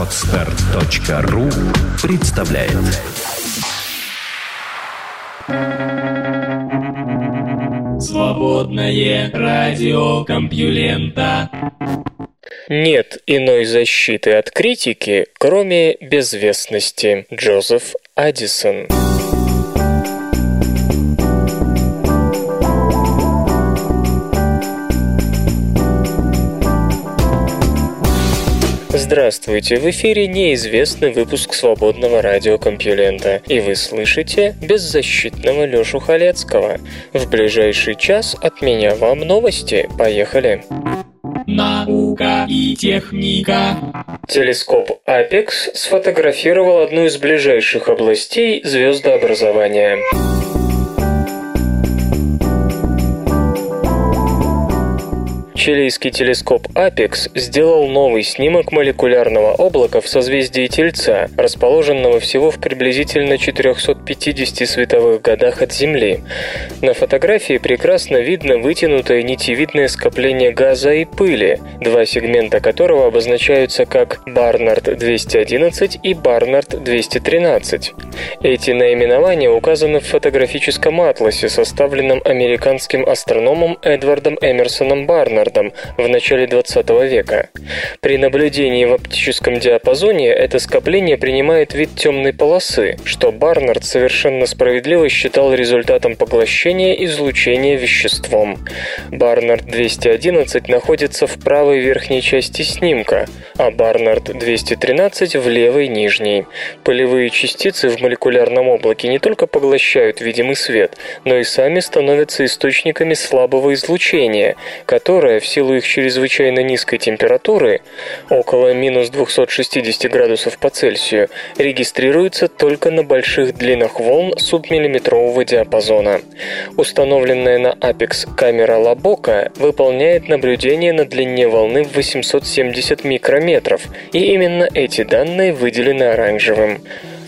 Отстар.ру представляет. Свободное радио Компьюлента. Нет иной защиты от критики, кроме безвестности. Джозеф Аддисон Здравствуйте, в эфире неизвестный выпуск свободного радиокомпьюлента, и вы слышите беззащитного Лёшу Халецкого. В ближайший час от меня вам новости. Поехали! Наука и техника. Телескоп Apex сфотографировал одну из ближайших областей звездообразования. Чилийский телескоп Apex сделал новый снимок молекулярного облака в созвездии Тельца, расположенного всего в приблизительно 450 световых годах от Земли. На фотографии прекрасно видно вытянутое нитевидное скопление газа и пыли, два сегмента которого обозначаются как Барнард-211 и Барнард-213. Эти наименования указаны в фотографическом атласе, составленном американским астрономом Эдвардом Эмерсоном Барнардом в начале 20 века. При наблюдении в оптическом диапазоне это скопление принимает вид темной полосы, что Барнард совершенно справедливо считал результатом поглощения излучения веществом. Барнард 211 находится в правой верхней части снимка, а Барнард 213 в левой нижней. Полевые частицы в молекулярном облаке не только поглощают видимый свет, но и сами становятся источниками слабого излучения, которое в силу их чрезвычайно низкой температуры, около минус 260 градусов по Цельсию, регистрируется только на больших длинах волн субмиллиметрового диапазона. Установленная на Apex камера Лабока выполняет наблюдение на длине волны в 870 микрометров, и именно эти данные выделены оранжевым.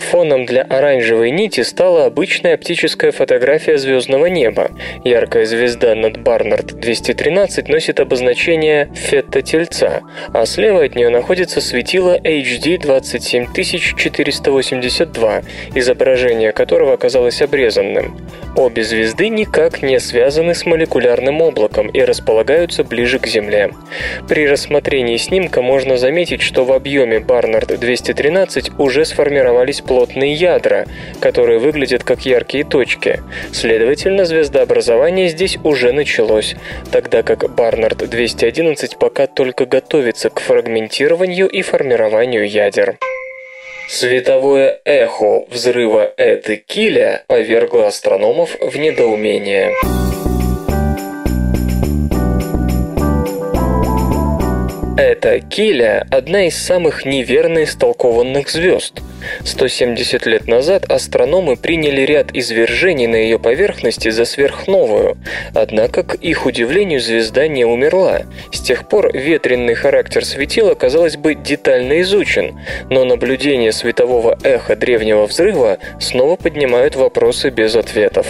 Фоном для оранжевой нити стала обычная оптическая фотография звездного неба. Яркая звезда над Барнард-213 носит обозначение Фетта-Тельца, а слева от нее находится светило HD 27482, изображение которого оказалось обрезанным. Обе звезды никак не связаны с молекулярным облаком и располагаются ближе к Земле. При рассмотрении снимка можно заметить, что в объеме Барнард-213 уже сформировались плотные ядра, которые выглядят как яркие точки. Следовательно, звездообразование здесь уже началось, тогда как Барнард-211 пока только готовится к фрагментированию и формированию ядер. Световое эхо взрыва Эты Киля повергло астрономов в недоумение. Эта Киля – одна из самых неверно истолкованных звезд. 170 лет назад астрономы приняли ряд извержений на ее поверхности за сверхновую, однако, к их удивлению, звезда не умерла. С тех пор ветренный характер светила, казалось бы, детально изучен, но наблюдения светового эха древнего взрыва снова поднимают вопросы без ответов.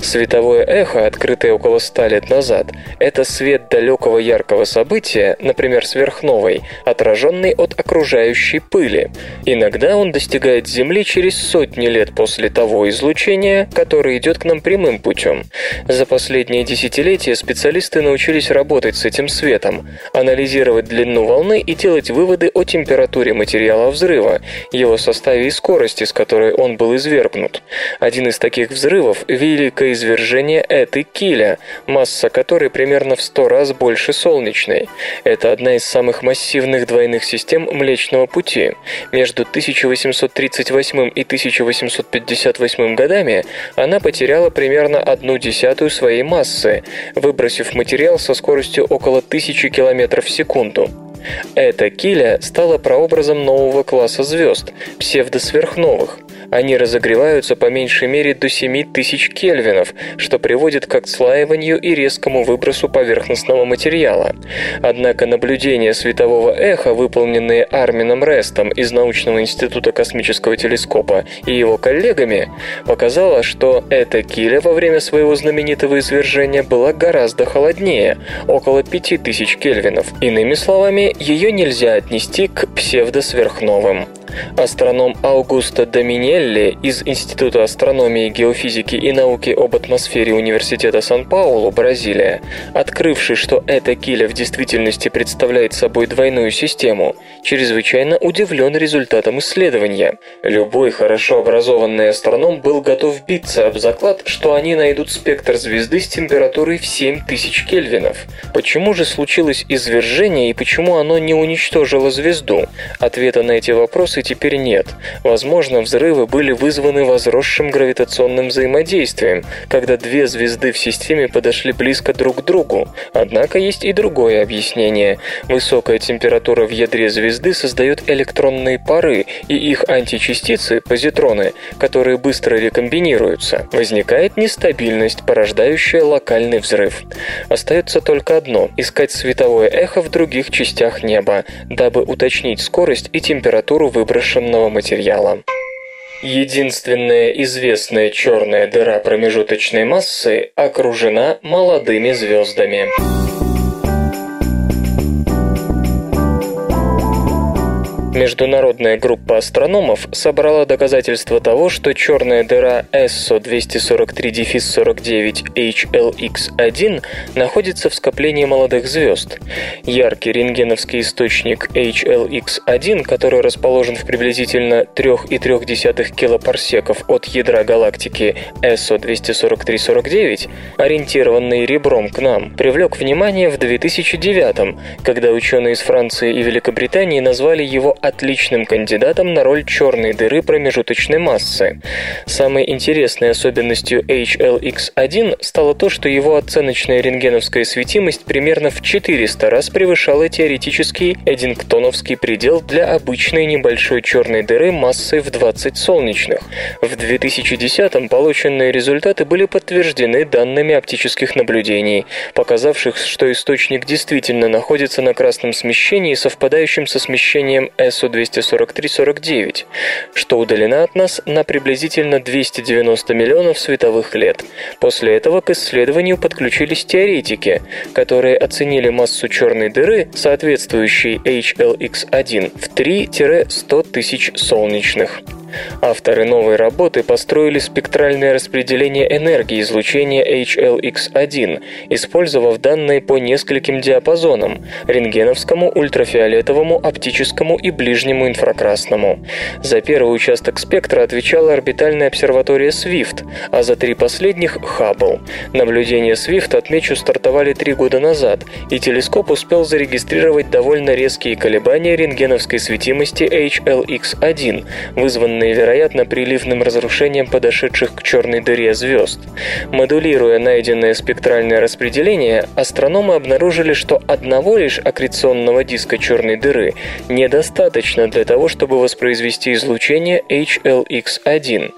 Световое эхо, открытое около 100 лет назад, это свет далекого яркого события, например, сверхновой, отраженный от окружающей пыли. Иногда он достигает Земли через сотни лет после того излучения, которое идет к нам прямым путем. За последние десятилетия специалисты научились работать с этим светом, анализировать длину волны и делать выводы о температуре материала взрыва, его составе и скорости, с которой он был извергнут. Один из таких взрывов – великое извержение Эты Киля, масса которой примерно в 100 раз больше солнечной. Это одна из самых массивных двойных систем Млечного Пути. Между 1838 и 1858 годами она потеряла примерно одну десятую своей массы, выбросив материал со скоростью около 1000 км в секунду. Эта киля стала прообразом нового класса звезд – псевдосверхновых. Они разогреваются по меньшей мере до 7000 кельвинов, что приводит к отслаиванию и резкому выбросу поверхностного материала. Однако наблюдения светового эха, выполненные Армином Рестом из научного института космического телескопа и его коллегами, показало, что эта киля во время своего знаменитого извержения была гораздо холоднее, около 5000 кельвинов. Иными словами, ее нельзя отнести к псевдосверхновым. Астроном Аугусто Доминелли из Института астрономии, геофизики и науки об атмосфере Университета Сан-Паулу, Бразилия, открывший, что эта киля в действительности представляет собой двойную систему, чрезвычайно удивлен результатом исследования. Любой хорошо образованный астроном был готов биться об заклад, что они найдут спектр звезды с температурой в 7000 кельвинов. Почему же случилось извержение и почему оно не уничтожило звезду? Ответа на эти вопросы теперь нет. Возможно, взрывы были вызваны возросшим гравитационным взаимодействием, когда две звезды в системе подошли близко друг к другу. Однако есть и другое объяснение. Высокая температура в ядре звезды создает электронные пары и их античастицы, позитроны, которые быстро рекомбинируются. Возникает нестабильность, порождающая локальный взрыв. Остается только одно – искать световое эхо в других частях неба, дабы уточнить скорость и температуру выброса выброшенного материала. Единственная известная черная дыра промежуточной массы окружена молодыми звездами. Международная группа астрономов собрала доказательства того, что черная дыра ESSO 243-49 HLX1 находится в скоплении молодых звезд. Яркий рентгеновский источник HLX1, который расположен в приблизительно 3,3 килопарсеков от ядра галактики ESSO 243-49, ориентированный ребром к нам, привлек внимание в 2009 когда ученые из Франции и Великобритании назвали его отличным кандидатом на роль черной дыры промежуточной массы. Самой интересной особенностью HLX1 стало то, что его оценочная рентгеновская светимость примерно в 400 раз превышала теоретический эдингтоновский предел для обычной небольшой черной дыры массой в 20 солнечных. В 2010-м полученные результаты были подтверждены данными оптических наблюдений, показавших, что источник действительно находится на красном смещении, совпадающем со смещением СУ-243-49, что удалена от нас на приблизительно 290 миллионов световых лет. После этого к исследованию подключились теоретики, которые оценили массу черной дыры, соответствующей HLX1, в 3-100 тысяч солнечных. Авторы новой работы построили спектральное распределение энергии излучения HLX1, использовав данные по нескольким диапазонам – рентгеновскому, ультрафиолетовому, оптическому и ближнему инфракрасному. За первый участок спектра отвечала орбитальная обсерватория Swift, а за три последних – Хаббл. Наблюдения Swift, отмечу, стартовали три года назад, и телескоп успел зарегистрировать довольно резкие колебания рентгеновской светимости HLX1, вызванные вызванные, вероятно, приливным разрушением подошедших к черной дыре звезд. Модулируя найденное спектральное распределение, астрономы обнаружили, что одного лишь аккреционного диска черной дыры недостаточно для того, чтобы воспроизвести излучение HLX1.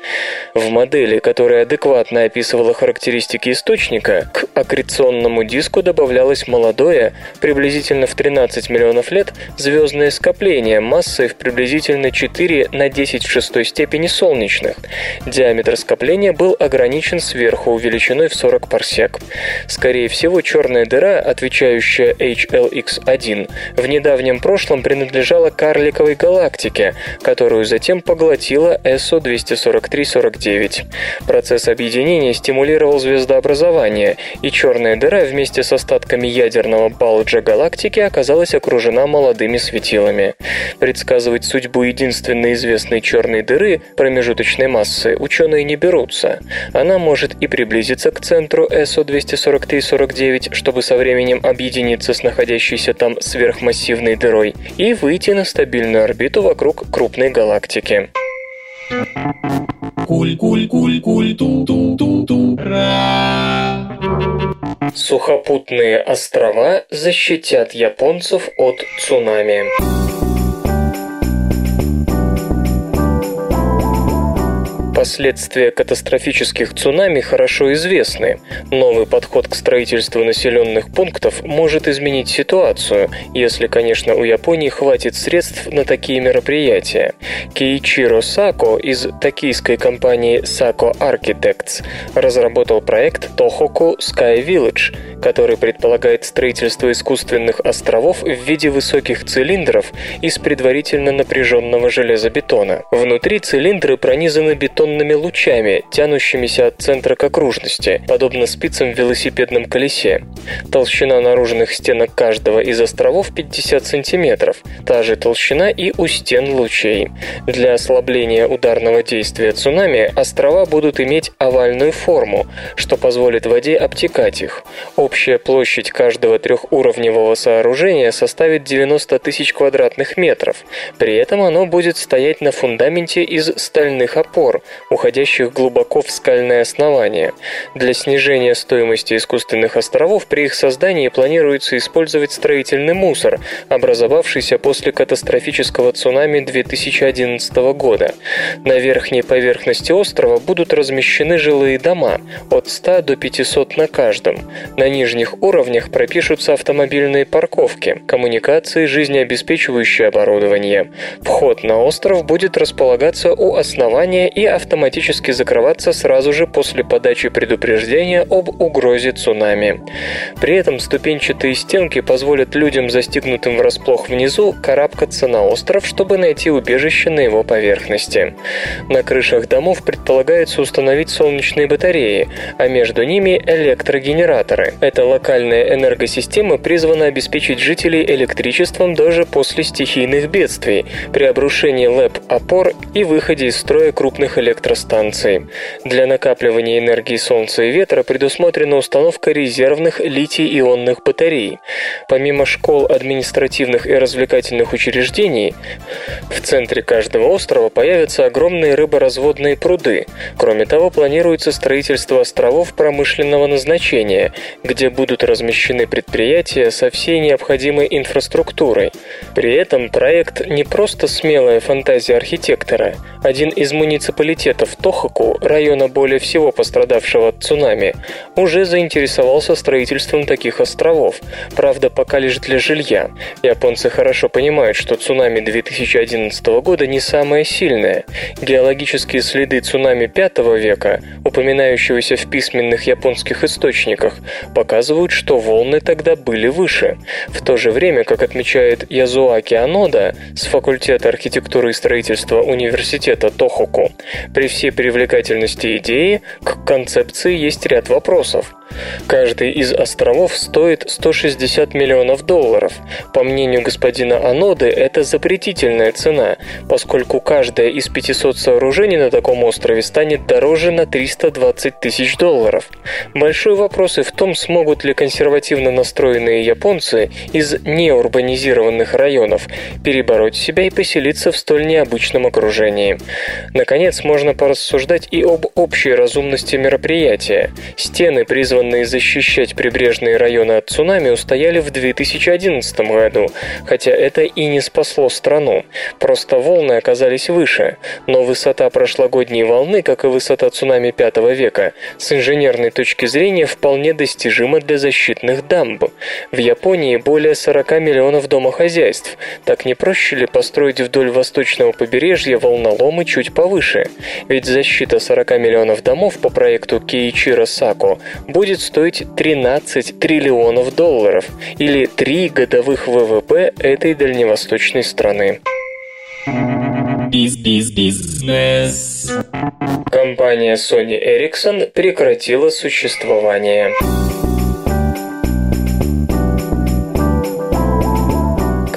В модели, которая адекватно описывала характеристики источника, к аккреционному диску добавлялось молодое, приблизительно в 13 миллионов лет, звездное скопление массой в приблизительно 4 на 10 в 6 степени солнечных. Диаметр скопления был ограничен сверху величиной в 40 парсек. Скорее всего, черная дыра, отвечающая HLX1, в недавнем прошлом принадлежала карликовой галактике, которую затем поглотила SO-243-49. Процесс объединения стимулировал звездообразование, и черная дыра вместе с остатками ядерного балджа галактики оказалась окружена молодыми светилами. Предсказывать судьбу единственной известной черной дыры промежуточной массы ученые не берутся. Она может и приблизиться к центру SO-243-49, чтобы со временем объединиться с находящейся там сверхмассивной дырой, и выйти на стабильную орбиту вокруг крупной галактики. Сухопутные острова защитят японцев от цунами. Последствия катастрофических цунами хорошо известны. Новый подход к строительству населенных пунктов может изменить ситуацию, если, конечно, у Японии хватит средств на такие мероприятия. Кейчиро Сако из токийской компании Sako Architects разработал проект Tohoku Sky Village, который предполагает строительство искусственных островов в виде высоких цилиндров из предварительно напряженного железобетона. Внутри цилиндры пронизаны бетонными лучами, тянущимися от центра к окружности, подобно спицам в велосипедном колесе. Толщина наружных стенок каждого из островов 50 см, та же толщина и у стен лучей. Для ослабления ударного действия цунами острова будут иметь овальную форму, что позволит воде обтекать их. Общая площадь каждого трехуровневого сооружения составит 90 тысяч квадратных метров. При этом оно будет стоять на фундаменте из стальных опор, уходящих глубоко в скальное основание. Для снижения стоимости искусственных островов при их создании планируется использовать строительный мусор, образовавшийся после катастрофического цунами 2011 года. На верхней поверхности острова будут размещены жилые дома от 100 до 500 на каждом. На нижних уровнях пропишутся автомобильные парковки, коммуникации, жизнеобеспечивающее оборудование. Вход на остров будет располагаться у основания и автоматически закрываться сразу же после подачи предупреждения об угрозе цунами. При этом ступенчатые стенки позволят людям, застигнутым врасплох внизу, карабкаться на остров, чтобы найти убежище на его поверхности. На крышах домов предполагается установить солнечные батареи, а между ними электрогенераторы. Эта локальная энергосистема призвана обеспечить жителей электричеством даже после стихийных бедствий, при обрушении ЛЭП-опор и выходе из строя крупных электростанций. Для накапливания энергии солнца и ветра предусмотрена установка резервных литий-ионных батарей. Помимо школ, административных и развлекательных учреждений, в центре каждого острова появятся огромные рыборазводные пруды. Кроме того, планируется строительство островов промышленного назначения, где будут размещены предприятия со всей необходимой инфраструктурой. При этом проект не просто смелая фантазия архитектора. Один из муниципалитетов Тохоку, района более всего пострадавшего от цунами, уже заинтересовался строительством таких островов, правда пока лишь для жилья. Японцы хорошо понимают, что цунами 2011 года не самое сильное. Геологические следы цунами 5 века, упоминающегося в письменных японских источниках, показывают, что волны тогда были выше. В то же время, как отмечает Язуаки Анода с факультета архитектуры и строительства университета Тохоку, при всей привлекательности идеи к концепции есть ряд вопросов. Каждый из островов стоит 160 миллионов долларов. По мнению господина Аноды, это запретительная цена, поскольку каждое из 500 сооружений на таком острове станет дороже на 320 тысяч долларов. Большой вопрос и в том, смогут ли консервативно настроенные японцы из неурбанизированных районов перебороть себя и поселиться в столь необычном окружении. Наконец, можно порассуждать и об общей разумности мероприятия. Стены, призванные призванные защищать прибрежные районы от цунами, устояли в 2011 году, хотя это и не спасло страну. Просто волны оказались выше, но высота прошлогодней волны, как и высота цунами 5 века, с инженерной точки зрения вполне достижима для защитных дамб. В Японии более 40 миллионов домохозяйств. Так не проще ли построить вдоль восточного побережья волноломы чуть повыше? Ведь защита 40 миллионов домов по проекту Кейичиро Сако будет будет стоить 13 триллионов долларов или 3 годовых ВВП этой дальневосточной страны. Биз-биз-бизнес. Компания Sony Ericsson прекратила существование.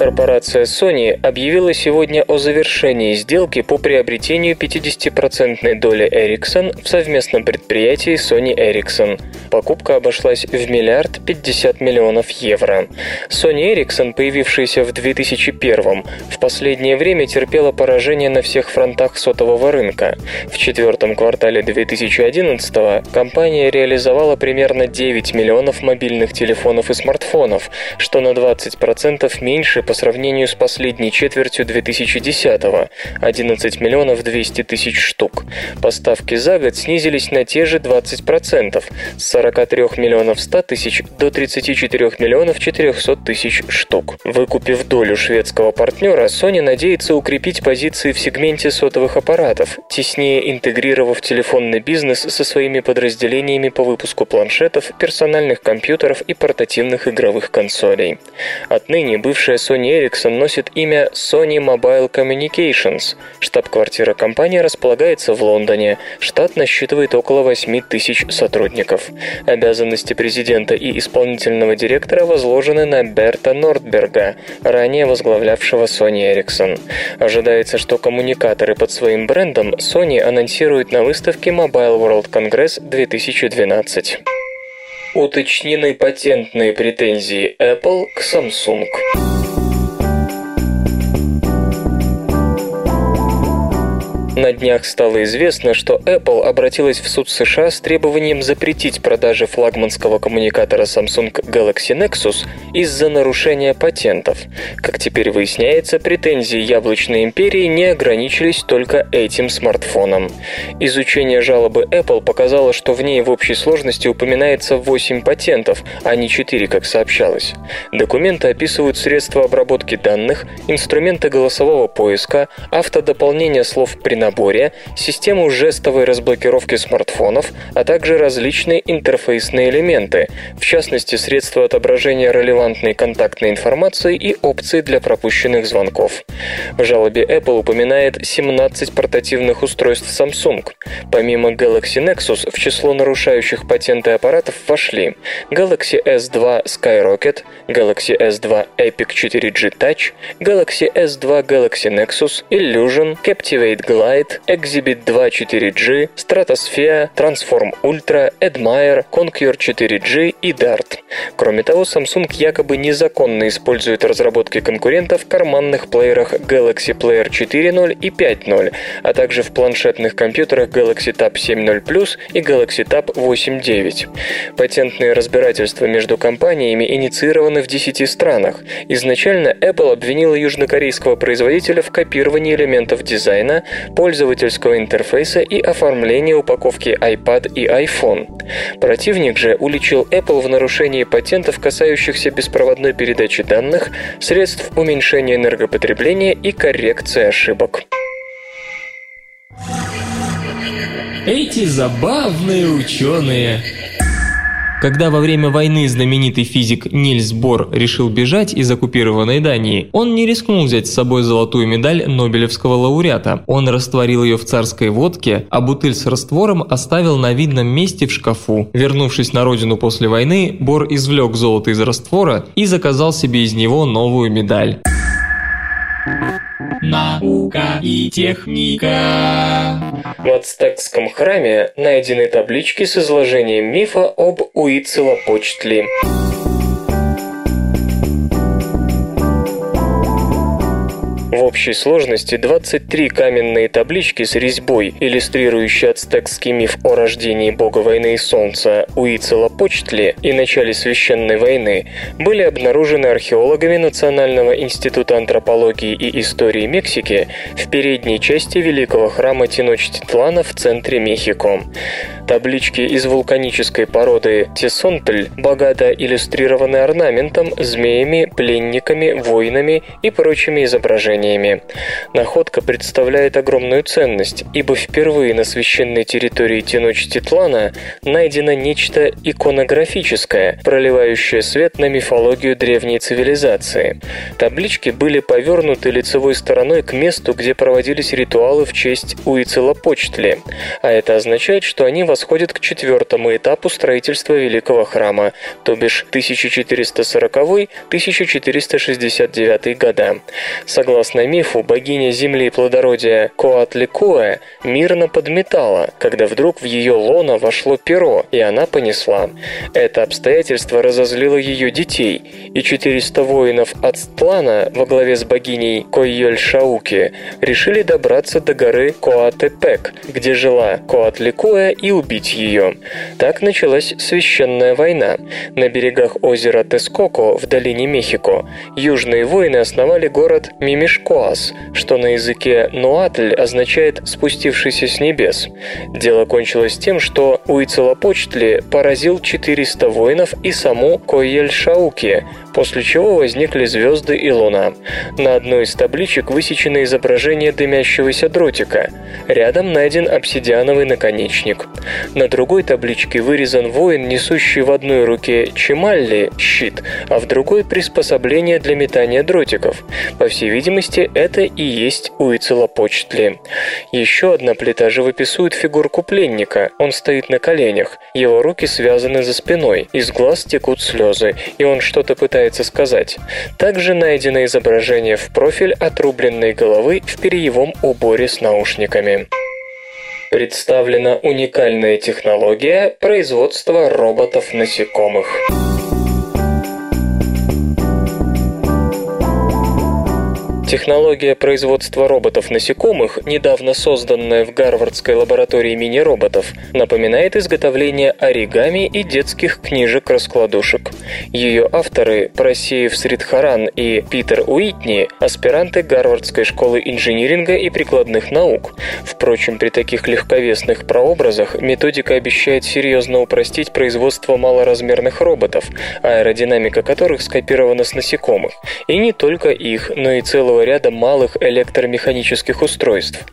Корпорация Sony объявила сегодня о завершении сделки по приобретению 50% доли Ericsson в совместном предприятии Sony Ericsson. Покупка обошлась в миллиард 50 миллионов евро. Sony Ericsson, появившаяся в 2001 в последнее время терпела поражение на всех фронтах сотового рынка. В четвертом квартале 2011 компания реализовала примерно 9 миллионов мобильных телефонов и смартфонов, что на 20% меньше по по сравнению с последней четвертью 2010-го – 11 миллионов 200 тысяч штук. Поставки за год снизились на те же 20% – с 43 миллионов 100 тысяч до 34 миллионов 400 тысяч штук. Выкупив долю шведского партнера, Sony надеется укрепить позиции в сегменте сотовых аппаратов, теснее интегрировав телефонный бизнес со своими подразделениями по выпуску планшетов, персональных компьютеров и портативных игровых консолей. Отныне бывшая Sony Ericsson носит имя Sony Mobile Communications. Штаб-квартира компании располагается в Лондоне. Штат насчитывает около 8 тысяч сотрудников. Обязанности президента и исполнительного директора возложены на Берта Нордберга, ранее возглавлявшего Sony Ericsson. Ожидается, что коммуникаторы под своим брендом Sony анонсирует на выставке Mobile World Congress 2012. Уточнены патентные претензии Apple к Samsung. На днях стало известно, что Apple обратилась в суд США с требованием запретить продажи флагманского коммуникатора Samsung Galaxy Nexus из-за нарушения патентов. Как теперь выясняется, претензии яблочной империи не ограничились только этим смартфоном. Изучение жалобы Apple показало, что в ней в общей сложности упоминается 8 патентов, а не 4, как сообщалось. Документы описывают средства обработки данных, инструменты голосового поиска, автодополнение слов при наборе, систему жестовой разблокировки смартфонов, а также различные интерфейсные элементы, в частности средства отображения релевантной контактной информации и опции для пропущенных звонков. В жалобе Apple упоминает 17 портативных устройств Samsung. Помимо Galaxy Nexus в число нарушающих патенты аппаратов вошли Galaxy S2 Skyrocket, Galaxy S2 Epic 4G Touch, Galaxy S2 Galaxy Nexus, Illusion, Captivate Glide, Light, Exhibit 2 4G, Stratosphere, Transform Ultra, Admire, Conquer 4G и Dart. Кроме того, Samsung якобы незаконно использует разработки конкурентов в карманных плеерах Galaxy Player 4.0 и 5.0, а также в планшетных компьютерах Galaxy Tab 7.0 Plus и Galaxy Tab 8.9. Патентные разбирательства между компаниями инициированы в 10 странах. Изначально Apple обвинила южнокорейского производителя в копировании элементов дизайна, пользовательского интерфейса и оформления упаковки iPad и iPhone. Противник же уличил Apple в нарушении патентов, касающихся беспроводной передачи данных, средств уменьшения энергопотребления и коррекции ошибок. Эти забавные ученые когда во время войны знаменитый физик Нильс Бор решил бежать из оккупированной Дании, он не рискнул взять с собой золотую медаль Нобелевского лауреата. Он растворил ее в царской водке, а бутыль с раствором оставил на видном месте в шкафу. Вернувшись на родину после войны, Бор извлек золото из раствора и заказал себе из него новую медаль. Наука и техника. В ацтекском храме найдены таблички с изложением мифа об Уицелопочтли. В общей сложности 23 каменные таблички с резьбой, иллюстрирующие ацтекский миф о рождении бога войны и солнца Уицелопочтли и начале священной войны, были обнаружены археологами Национального института антропологии и истории Мексики в передней части великого храма Теночтитлана в центре Мехико. Таблички из вулканической породы Тесонтль богато иллюстрированы орнаментом, змеями, пленниками, воинами и прочими изображениями. Находка представляет огромную ценность, ибо впервые на священной территории Теночтитлана найдено нечто иконографическое, проливающее свет на мифологию древней цивилизации. Таблички были повернуты лицевой стороной к месту, где проводились ритуалы в честь Уицелопочтли, а это означает, что они восходят к четвертому этапу строительства Великого храма, то бишь 1440-1469 года. Согласно мифу, богиня земли и плодородия Коатликуэ мирно подметала, когда вдруг в ее лоно вошло перо, и она понесла. Это обстоятельство разозлило ее детей, и 400 воинов Ацтлана во главе с богиней Койоль-Шауки решили добраться до горы Коатепек, где жила Коатликуэ, и убить ее. Так началась священная война. На берегах озера Тескоко в долине Мехико южные воины основали город Мимишкоас, что на языке нуатль означает «спустившийся с небес». Дело кончилось тем, что Уицелопочтли поразил 400 воинов и саму Койель-Шауки, после чего возникли звезды и луна. На одной из табличек высечено изображение дымящегося дротика. Рядом найден обсидиановый наконечник. На другой табличке вырезан воин, несущий в одной руке чемалли, щит, а в другой приспособление для метания дротиков. По всей видимости, это и есть Уицелопочтли. Еще одна плита живописует фигурку пленника. Он стоит на коленях. Его руки связаны за спиной. Из глаз текут слезы, и он что-то пытается сказать. Также найдено изображение в профиль отрубленной головы в перьевом уборе с наушниками. Представлена уникальная технология производства роботов-насекомых. Технология производства роботов-насекомых, недавно созданная в Гарвардской лаборатории мини-роботов, напоминает изготовление оригами и детских книжек-раскладушек. Ее авторы Просеев Сридхаран и Питер Уитни – аспиранты Гарвардской школы инжиниринга и прикладных наук. Впрочем, при таких легковесных прообразах методика обещает серьезно упростить производство малоразмерных роботов, аэродинамика которых скопирована с насекомых. И не только их, но и целого ряда малых электромеханических устройств.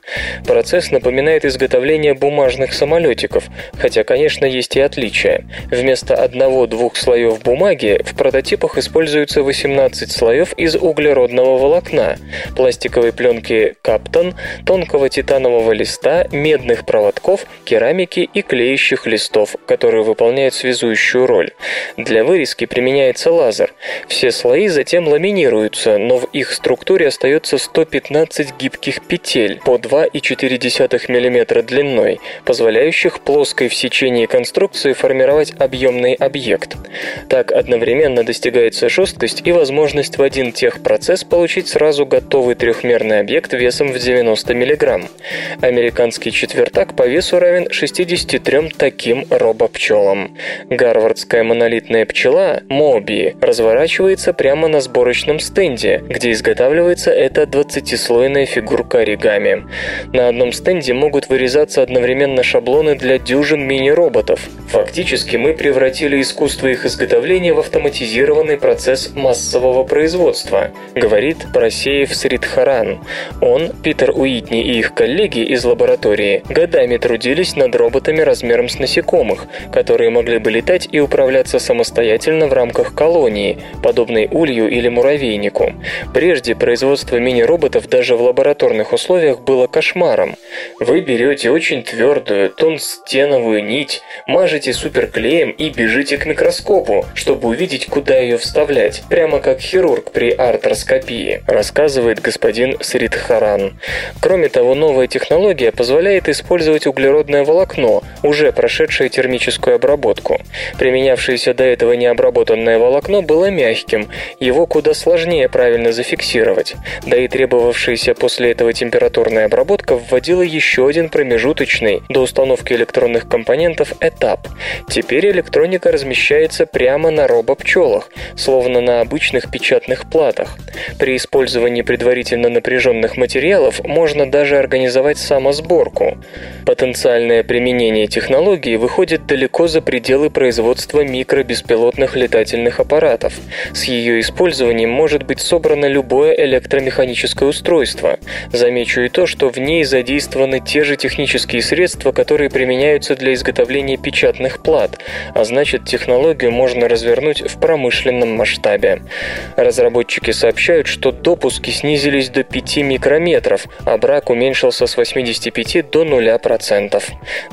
Процесс напоминает изготовление бумажных самолетиков, хотя, конечно, есть и отличия. Вместо одного-двух слоев бумаги в прототипах используются 18 слоев из углеродного волокна, пластиковой пленки каптон, тонкого титанового листа, медных проводков, керамики и клеящих листов, которые выполняют связующую роль. Для вырезки применяется лазер. Все слои затем ламинируются, но в их структуре остается 115 гибких петель по 2,4 мм длиной, позволяющих плоской в сечении конструкции формировать объемный объект. Так одновременно достигается жесткость и возможность в один техпроцесс получить сразу готовый трехмерный объект весом в 90 мг. Американский четвертак по весу равен 63 таким робопчелам. Гарвардская монолитная пчела Моби разворачивается прямо на сборочном стенде, где изготавливается эта 20-слойная фигурка оригами. На одном стенде могут вырезаться одновременно шаблоны для дюжин мини-роботов. Фактически мы превратили искусство их изготовления в автоматизированный процесс массового производства, говорит Просеев Сридхаран. Он, Питер Уитни и их коллеги из лаборатории годами трудились над роботами размером с насекомых, которые могли бы летать и управляться самостоятельно в рамках колонии, подобной улью или муравейнику. Прежде производство мини-роботов даже в лабораторных условиях было кошмаром. Вы берете очень твердую, тонстеновую нить, мажете суперклеем и бежите к микроскопу, чтобы увидеть, куда ее вставлять, прямо как хирург при артроскопии, рассказывает господин Сридхаран. Кроме того, новая технология позволяет использовать углеродное волокно, уже прошедшее термическую обработку. Применявшееся до этого необработанное волокно было мягким, его куда сложнее правильно зафиксировать. Да и требовавшаяся после этого температурная обработка вводила еще один промежуточный до установки электронных компонентов этап. Теперь электроника размещается прямо на робопчелах, словно на обычных печатных платах. При использовании предварительно напряженных материалов можно даже организовать самосборку. Потенциальное применение технологии выходит далеко за пределы производства микробеспилотных летательных аппаратов. С ее использованием может быть собрано любое электромеханическое устройство. Замечу и то, что в ней задействованы те же технические средства, которые применяются для изготовления печатных плат, а значит технологию можно развернуть в промышленном масштабе. Разработчики сообщают, что допуски снизились до 5 микрометров, а брак уменьшился с 85 до 0%.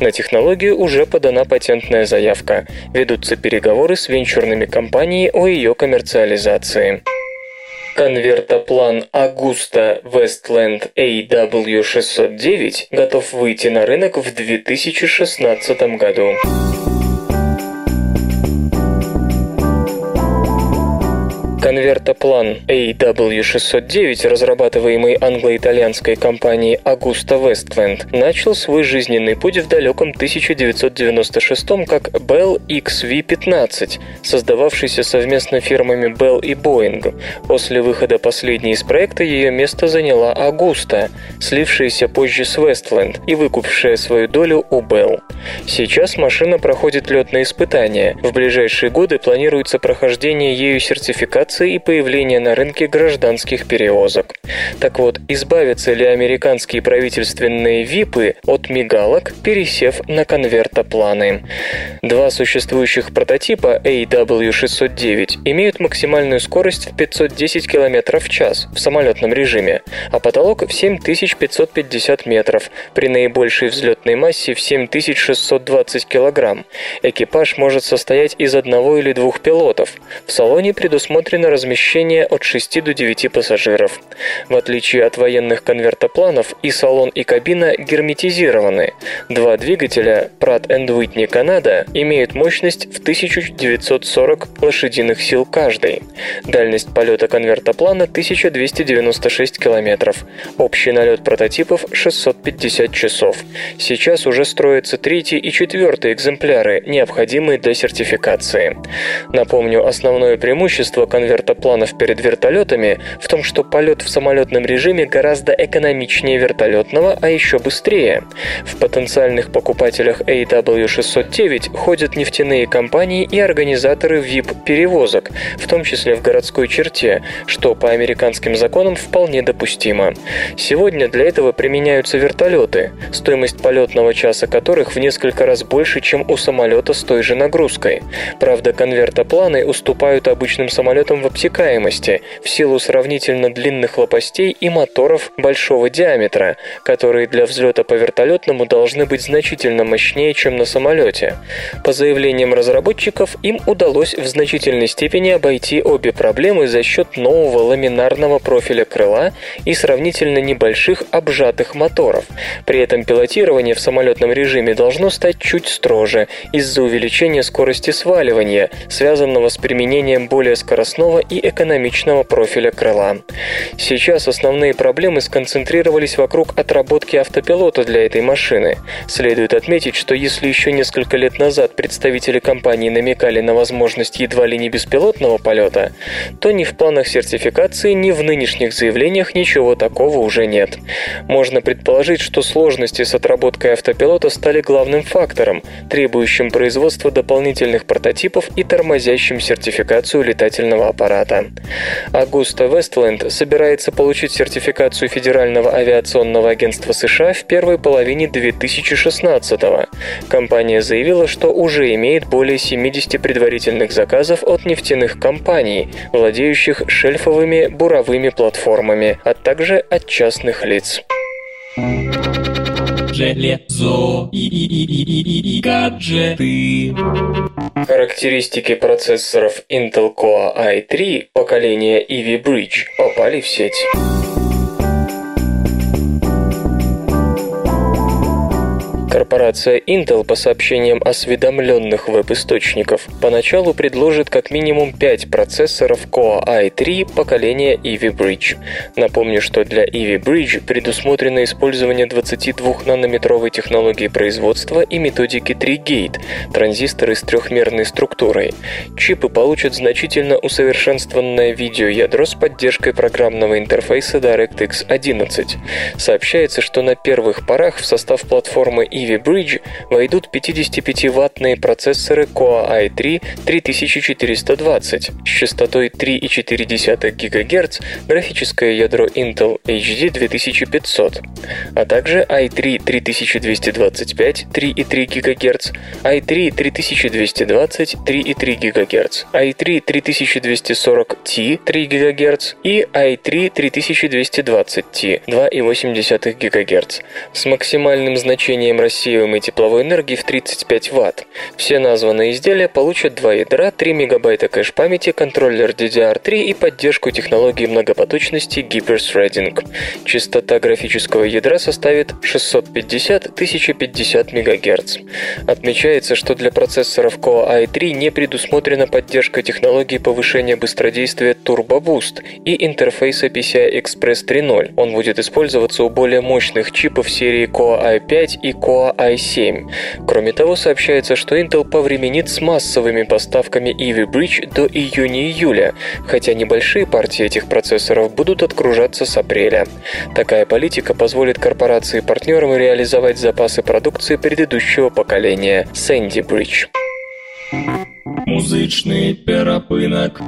На технологию уже подана патентная заявка. Ведутся переговоры с венчурными компаниями о ее коммерциализации. Конвертоплан Augusta Westland AW609 готов выйти на рынок в 2016 году. Конвертоплан AW609, разрабатываемый англо-итальянской компанией Augusta Westland, начал свой жизненный путь в далеком 1996 как Bell XV-15, создававшийся совместно фирмами Bell и Boeing. После выхода последней из проекта ее место заняла Augusta, слившаяся позже с Westland и выкупившая свою долю у Bell. Сейчас машина проходит летные испытания. В ближайшие годы планируется прохождение ею сертификации миграции и появления на рынке гражданских перевозок. Так вот, избавятся ли американские правительственные ВИПы от мигалок, пересев на конвертопланы? Два существующих прототипа AW609 имеют максимальную скорость в 510 км в час в самолетном режиме, а потолок в 7550 метров при наибольшей взлетной массе в 7620 кг. Экипаж может состоять из одного или двух пилотов. В салоне предусмотрено предусмотрено размещение от 6 до 9 пассажиров. В отличие от военных конвертопланов, и салон, и кабина герметизированы. Два двигателя Pratt Whitney Канада имеют мощность в 1940 лошадиных сил каждый. Дальность полета конвертоплана 1296 километров. Общий налет прототипов 650 часов. Сейчас уже строятся третий и четвертый экземпляры, необходимые для сертификации. Напомню, основное преимущество конвертоплана вертопланов перед вертолетами в том, что полет в самолетном режиме гораздо экономичнее вертолетного, а еще быстрее. В потенциальных покупателях AW609 ходят нефтяные компании и организаторы VIP-перевозок, в том числе в городской черте, что по американским законам вполне допустимо. Сегодня для этого применяются вертолеты, стоимость полетного часа которых в несколько раз больше, чем у самолета с той же нагрузкой. Правда, конвертопланы уступают обычным самолетам в обтекаемости в силу сравнительно длинных лопастей и моторов большого диаметра, которые для взлета по вертолетному должны быть значительно мощнее, чем на самолете. По заявлениям разработчиков, им удалось в значительной степени обойти обе проблемы за счет нового ламинарного профиля крыла и сравнительно небольших обжатых моторов. При этом пилотирование в самолетном режиме должно стать чуть строже из-за увеличения скорости сваливания, связанного с применением более скоростного скоростного и экономичного профиля крыла. Сейчас основные проблемы сконцентрировались вокруг отработки автопилота для этой машины. Следует отметить, что если еще несколько лет назад представители компании намекали на возможность едва ли не беспилотного полета, то ни в планах сертификации, ни в нынешних заявлениях ничего такого уже нет. Можно предположить, что сложности с отработкой автопилота стали главным фактором, требующим производства дополнительных прототипов и тормозящим сертификацию летательного аппарата аппарата. Агуста Вестленд собирается получить сертификацию Федерального авиационного агентства США в первой половине 2016 -го. Компания заявила, что уже имеет более 70 предварительных заказов от нефтяных компаний, владеющих шельфовыми буровыми платформами, а также от частных лиц железо и, и, и, и, и, и гаджеты. Характеристики процессоров Intel Core i3 поколения Ivy Bridge попали в сеть. Корпорация Intel, по сообщениям осведомленных веб-источников, поначалу предложит как минимум 5 процессоров Core i3 поколения Ivy Bridge. Напомню, что для Ivy Bridge предусмотрено использование 22-нанометровой технологии производства и методики 3-Gate, транзисторы с трехмерной структурой. Чипы получат значительно усовершенствованное видеоядро с поддержкой программного интерфейса DirectX 11. Сообщается, что на первых порах в состав платформы Ivy Bridge войдут 55-ваттные процессоры Core i3 3420 с частотой 3,4 ГГц, графическое ядро Intel HD 2500, а также i3 3225 3,3 ГГц, i3 3220 3,3 ГГц, i3 3240T 3 ГГц и i3 3220T 2,8 ГГц с максимальным значением рассеиваемой тепловой энергии в 35 Вт. Все названные изделия получат два ядра, 3 МБ кэш памяти, контроллер DDR3 и поддержку технологии многопоточности Hyper-Threading. Частота графического ядра составит 650-1050 МГц. Отмечается, что для процессоров Core i3 не предусмотрена поддержка технологии повышения быстродействия Turbo Boost и интерфейса PCI Express 3.0. Он будет использоваться у более мощных чипов серии Core i5 и Core i7. Кроме того, сообщается, что Intel повременит с массовыми поставками Ivy Bridge до июня-июля, хотя небольшие партии этих процессоров будут отгружаться с апреля. Такая политика позволит корпорации-партнерам реализовать запасы продукции предыдущего поколения Sandy Bridge. Музычный перапынок.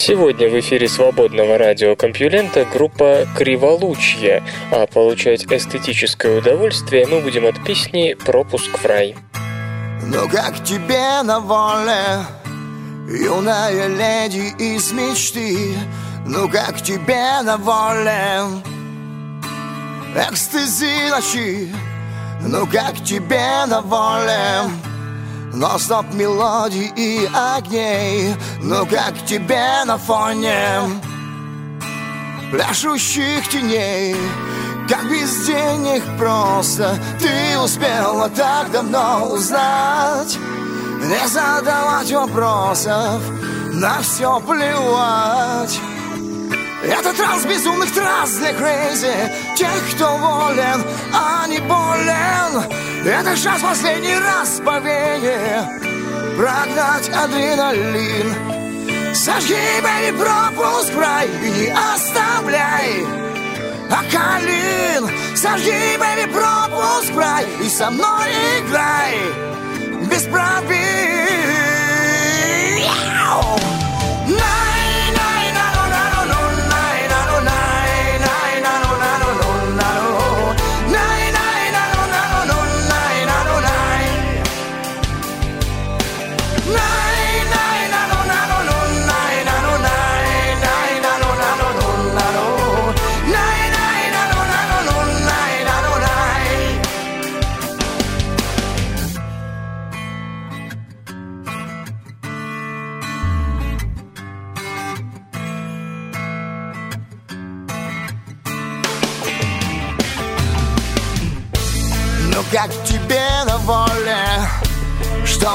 Сегодня в эфире свободного радиокомпьюлента группа «Криволучье», а получать эстетическое удовольствие мы будем от песни «Пропуск в рай». Ну как тебе на воле, юная леди из мечты, ну как тебе на воле, экстази ночи, ну как тебе на воле, но стоп мелодий и огней Ну как тебе на фоне Пляшущих теней Как без денег просто Ты успела так давно узнать. Не задавать вопросов На все плевать это транс безумных трасс для крейзи Тех, кто волен, а не болен. Это шанс последний раз по вене Прогнать адреналин. Сожги, бэби, пропуск в рай И не оставляй. Акалин. Сожги, бэби, пропуск в рай И со мной играй. Без правил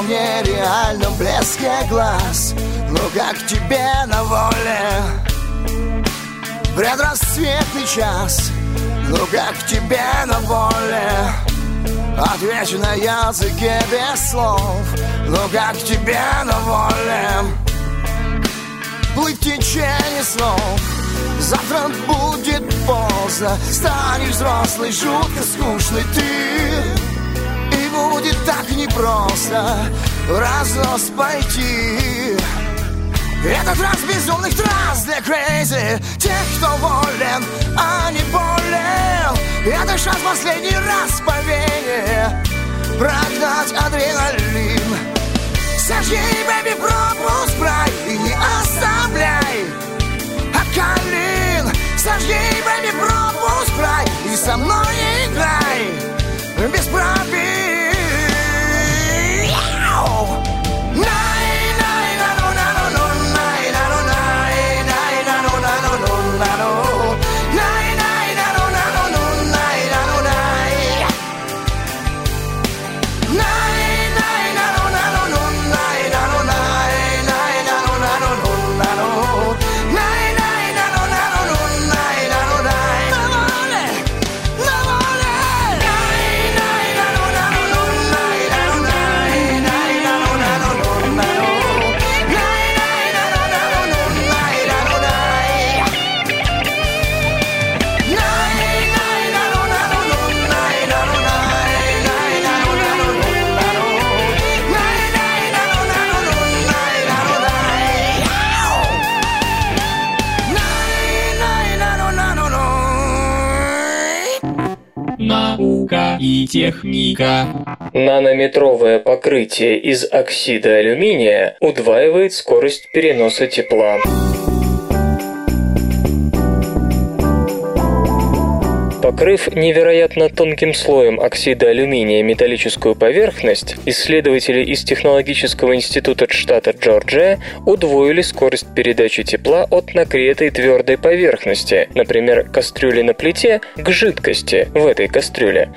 Что мне реально в блеске глаз Ну как тебе на воле? Предрассветный час Ну как тебе на воле? Отвечу на языке без слов Ну как тебе на воле? Плыть течение снов Завтра будет поздно Станешь взрослый, жутко скучный ты непросто разнос пойти. Этот раз безумных трасс для крейзи Тех, кто волен, а не болен Это шанс последний раз по вене. Прогнать адреналин. Сожги, бэби, пропуск брай И не оставляй. Калин Сожги, бэби, пропуск край И со мной играй. Без правил техника. Нанометровое покрытие из оксида алюминия удваивает скорость переноса тепла. Покрыв невероятно тонким слоем оксида алюминия металлическую поверхность, исследователи из Технологического института штата Джорджия удвоили скорость передачи тепла от нагретой твердой поверхности, например, кастрюли на плите, к жидкости в этой кастрюле.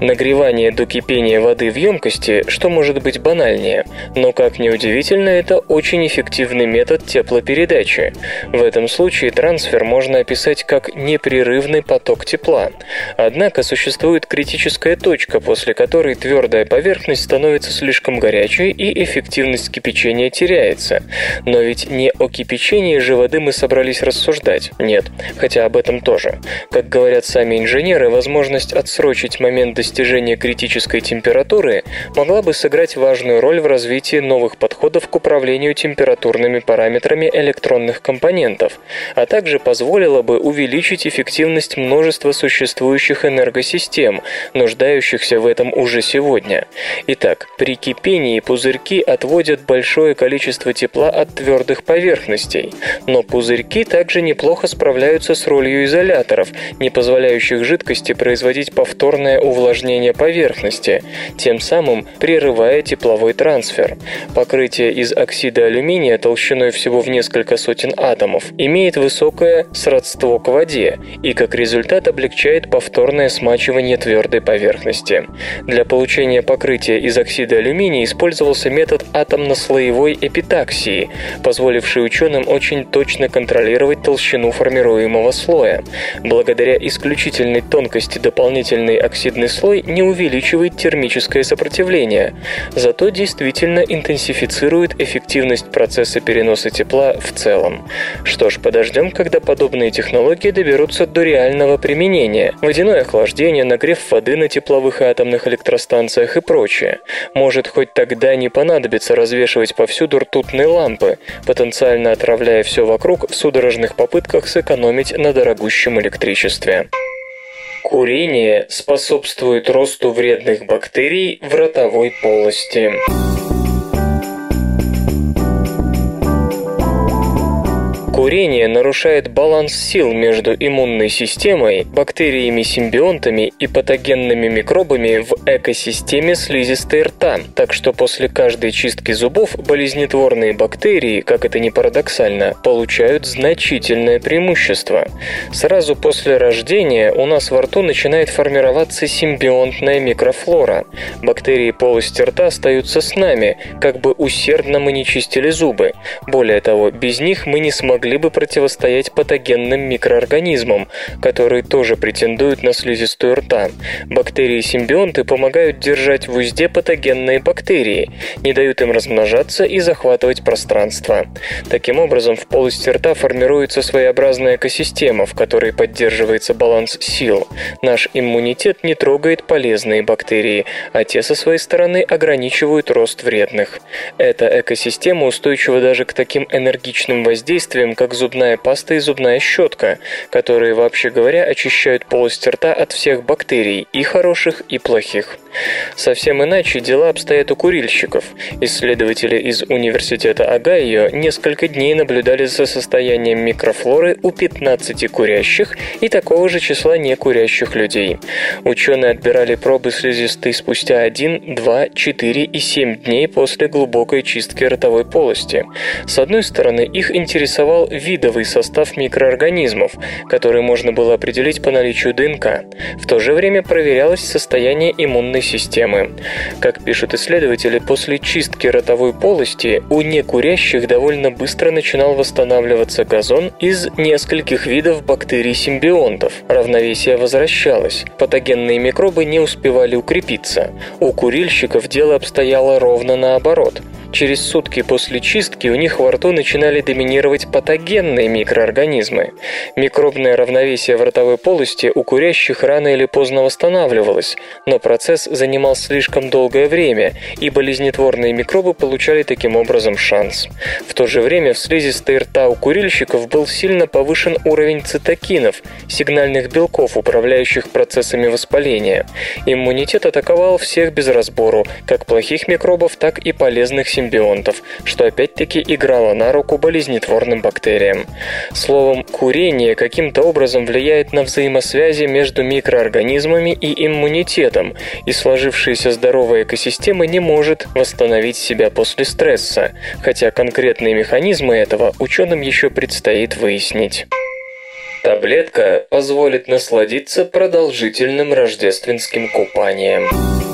Нагревание до кипения воды в емкости, что может быть банальнее, но, как ни удивительно, это очень эффективный метод теплопередачи. В этом случае трансфер можно описать как непрерывный поток тепла. Однако существует критическая точка, после которой твердая поверхность становится слишком горячей и эффективность кипячения теряется. Но ведь не о кипячении же воды мы собрались рассуждать. Нет, хотя об этом тоже. Как говорят сами инженеры, возможность отсрочить момент достижения критической температуры могла бы сыграть важную роль в развитии новых подходов к управлению температурными параметрами электронных компонентов, а также позволила бы увеличить эффективность множества существующих энергосистем, нуждающихся в этом уже сегодня. Итак, при кипении пузырьки отводят большое количество тепла от твердых поверхностей, но пузырьки также неплохо справляются с ролью изоляторов, не позволяющих жидкости производить повторное увлажнение поверхности, тем самым прерывая тепловой трансфер. Покрытие из оксида алюминия толщиной всего в несколько сотен атомов имеет высокое сродство к воде и как результат облегчает повторное смачивание твердой поверхности. Для получения покрытия из оксида алюминия использовался метод атомно-слоевой эпитаксии, позволивший ученым очень точно контролировать толщину формируемого слоя. Благодаря исключительной тонкости дополнительный оксидный слой не увеличивает термическое сопротивление, зато действительно интенсифицирует эффективность процесса переноса тепла в целом. Что ж, подождем, когда подобные технологии доберутся до реального применения. Водяное охлаждение, нагрев воды на тепловых и атомных электростанциях и прочее. Может, хоть тогда не понадобится развешивать повсюду ртутные лампы, потенциально отравляя все вокруг в судорожных попытках сэкономить на дорогущем электричестве. Курение способствует росту вредных бактерий в ротовой полости. Курение нарушает баланс сил между иммунной системой, бактериями-симбионтами и патогенными микробами в экосистеме слизистой рта, так что после каждой чистки зубов болезнетворные бактерии, как это ни парадоксально, получают значительное преимущество. Сразу после рождения у нас во рту начинает формироваться симбионтная микрофлора. Бактерии полости рта остаются с нами, как бы усердно мы не чистили зубы. Более того, без них мы не смогли могли бы противостоять патогенным микроорганизмам, которые тоже претендуют на слизистую рта. Бактерии-симбионты помогают держать в узде патогенные бактерии, не дают им размножаться и захватывать пространство. Таким образом, в полости рта формируется своеобразная экосистема, в которой поддерживается баланс сил. Наш иммунитет не трогает полезные бактерии, а те со своей стороны ограничивают рост вредных. Эта экосистема устойчива даже к таким энергичным воздействиям, как зубная паста и зубная щетка, которые, вообще говоря, очищают полость рта от всех бактерий, и хороших, и плохих. Совсем иначе дела обстоят у курильщиков. Исследователи из Университета Огайо несколько дней наблюдали за состоянием микрофлоры у 15 курящих и такого же числа некурящих людей. Ученые отбирали пробы слизистой спустя 1, 2, 4 и 7 дней после глубокой чистки ротовой полости. С одной стороны, их интересовал видовый состав микроорганизмов, который можно было определить по наличию ДНК. В то же время проверялось состояние иммунной системы. Как пишут исследователи, после чистки ротовой полости у некурящих довольно быстро начинал восстанавливаться газон из нескольких видов бактерий-симбионтов. Равновесие возвращалось. Патогенные микробы не успевали укрепиться. У курильщиков дело обстояло ровно наоборот. Через сутки после чистки у них во рту начинали доминировать патогенные микроорганизмы. Микробное равновесие в ротовой полости у курящих рано или поздно восстанавливалось, но процесс занимал слишком долгое время, и болезнетворные микробы получали таким образом шанс. В то же время в слизистой рта у курильщиков был сильно повышен уровень цитокинов, сигнальных белков, управляющих процессами воспаления. Иммунитет атаковал всех без разбору, как плохих микробов, так и полезных симптомов симбионтов, что опять-таки играло на руку болезнетворным бактериям. Словом, курение каким-то образом влияет на взаимосвязи между микроорганизмами и иммунитетом, и сложившаяся здоровая экосистема не может восстановить себя после стресса, хотя конкретные механизмы этого ученым еще предстоит выяснить. Таблетка позволит насладиться продолжительным рождественским купанием.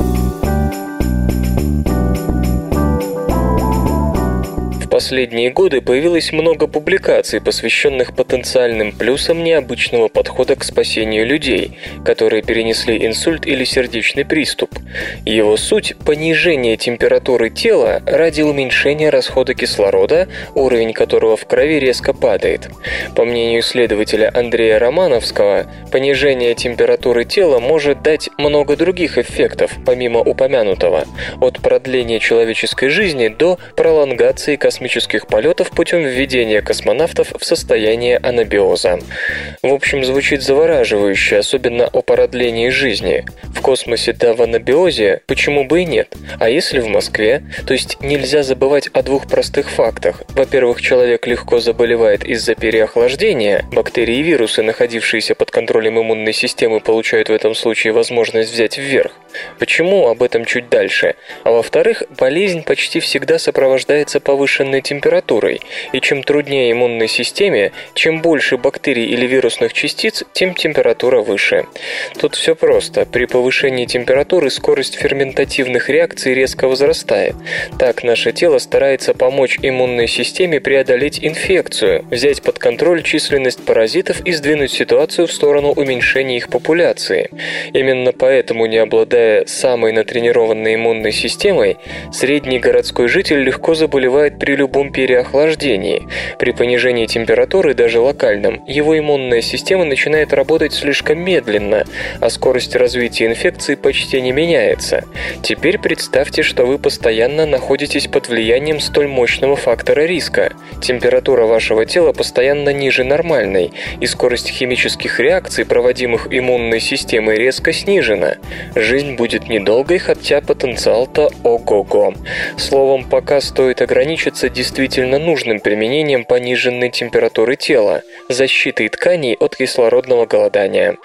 Последние годы появилось много публикаций, посвященных потенциальным плюсам необычного подхода к спасению людей, которые перенесли инсульт или сердечный приступ. Его суть – понижение температуры тела ради уменьшения расхода кислорода, уровень которого в крови резко падает. По мнению исследователя Андрея Романовского, понижение температуры тела может дать много других эффектов, помимо упомянутого, от продления человеческой жизни до пролонгации космического космических полетов путем введения космонавтов в состояние анабиоза. В общем, звучит завораживающе, особенно о продлении жизни. В космосе да в анабиозе почему бы и нет? А если в Москве? То есть нельзя забывать о двух простых фактах. Во-первых, человек легко заболевает из-за переохлаждения. Бактерии и вирусы, находившиеся под контролем иммунной системы, получают в этом случае возможность взять вверх. Почему? Об этом чуть дальше. А во-вторых, болезнь почти всегда сопровождается повышенной повышенной температурой, и чем труднее иммунной системе, чем больше бактерий или вирусных частиц, тем температура выше. Тут все просто. При повышении температуры скорость ферментативных реакций резко возрастает. Так наше тело старается помочь иммунной системе преодолеть инфекцию, взять под контроль численность паразитов и сдвинуть ситуацию в сторону уменьшения их популяции. Именно поэтому, не обладая самой натренированной иммунной системой, средний городской житель легко заболевает при любом любом переохлаждении. При понижении температуры, даже локальном, его иммунная система начинает работать слишком медленно, а скорость развития инфекции почти не меняется. Теперь представьте, что вы постоянно находитесь под влиянием столь мощного фактора риска. Температура вашего тела постоянно ниже нормальной, и скорость химических реакций, проводимых иммунной системой, резко снижена. Жизнь будет недолгой, хотя потенциал-то ого-го. Словом, пока стоит ограничиться действительно нужным применением пониженной температуры тела, защитой тканей от кислородного голодания.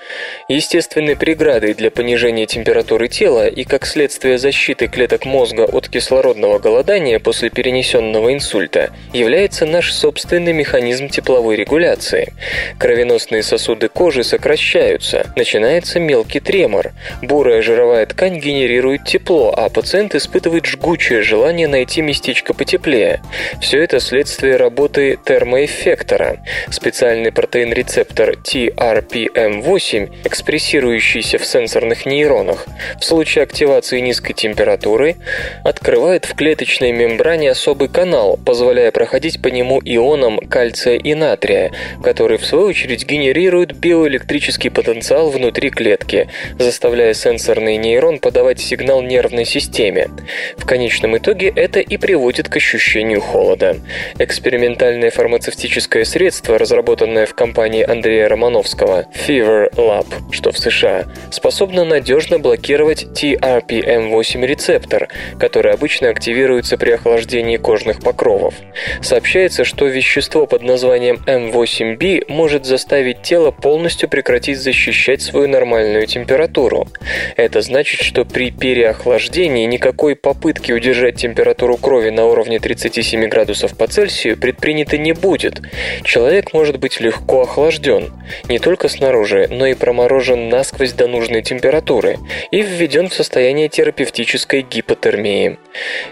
Естественной преградой для понижения температуры тела и, как следствие, защиты клеток мозга от кислородного голодания после перенесенного инсульта является наш собственный механизм тепловой регуляции. Кровеносные сосуды кожи сокращаются, начинается мелкий тремор, бурая жировая ткань генерирует тепло, а пациент испытывает жгучее желание найти местечко потеплее. Все это следствие работы термоэффектора. Специальный протеин-рецептор TRPM8, экспрессирующийся в сенсорных нейронах, в случае активации низкой температуры, открывает в клеточной мембране особый канал, позволяя проходить по нему ионам кальция и натрия, который в свою очередь генерирует биоэлектрический потенциал внутри клетки, заставляя сенсорный нейрон подавать сигнал нервной системе. В конечном итоге это и приводит к ощущению холода. Экспериментальное фармацевтическое средство, разработанное в компании Андрея Романовского, Fever Lab, что в США, способно надежно блокировать TRPM8 рецептор, который обычно активируется при охлаждении кожных покровов. Сообщается, что вещество под названием M8B может заставить тело полностью прекратить защищать свою нормальную температуру. Это значит, что при переохлаждении никакой попытки удержать температуру крови на уровне 37 7 градусов по Цельсию предпринято не будет. Человек может быть легко охлажден, не только снаружи, но и проморожен насквозь до нужной температуры и введен в состояние терапевтической гипотермии.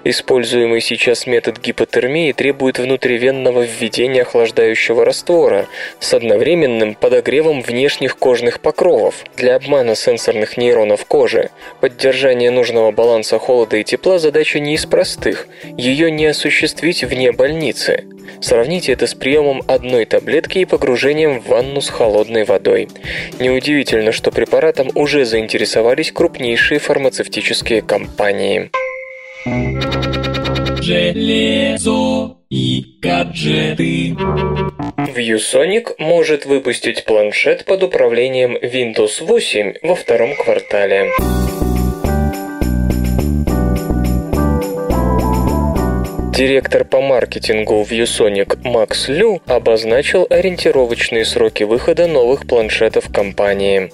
Используемый сейчас метод гипотермии требует внутривенного введения охлаждающего раствора с одновременным подогревом внешних кожных покровов для обмана сенсорных нейронов кожи. Поддержание нужного баланса холода и тепла задача не из простых. Ее не осуществить вне больницы. Сравните это с приемом одной таблетки и погружением в ванну с холодной водой. Неудивительно, что препаратом уже заинтересовались крупнейшие фармацевтические компании. Железо и гаджеты. ViewSonic может выпустить планшет под управлением Windows 8 во втором квартале. Директор по маркетингу в ViewSonic Макс Лю обозначил ориентировочные сроки выхода новых планшетов компании.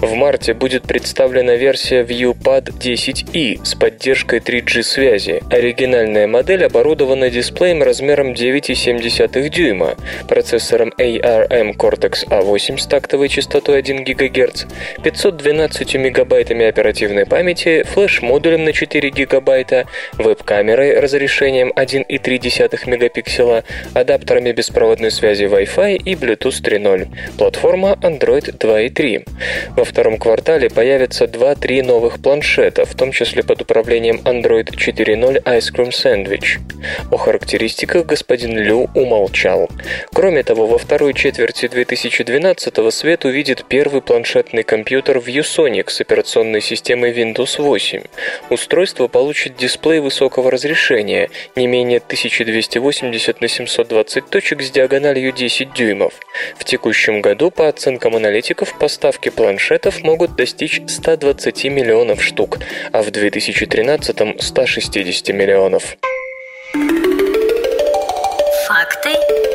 В марте будет представлена версия ViewPad 10i с поддержкой 3G связи. Оригинальная модель оборудована дисплеем размером 9,7 дюйма, процессором ARM Cortex A8 с тактовой частотой 1 ГГц, 512 мегабайтами оперативной памяти, флеш-модулем на 4 ГБ, веб-камерой разрешением 1,3 мегапикселя, адаптерами беспроводной связи Wi-Fi и Bluetooth 3.0. Платформа Android 2.3. Во втором квартале появятся 2-3 новых планшета, в том числе под управлением Android 4.0 Ice Cream Sandwich. О характеристиках господин Лю умолчал. Кроме того, во второй четверти 2012-го свет увидит первый планшетный компьютер ViewSonic с операционной системой Windows 8. Устройство получит дисплей высокого разрешения, не менее 1280 на 720 точек с диагональю 10 дюймов. В текущем году, по оценкам аналитиков, поставки планшетов могут достичь 120 миллионов штук, а в 2013 – 160 миллионов. Факты.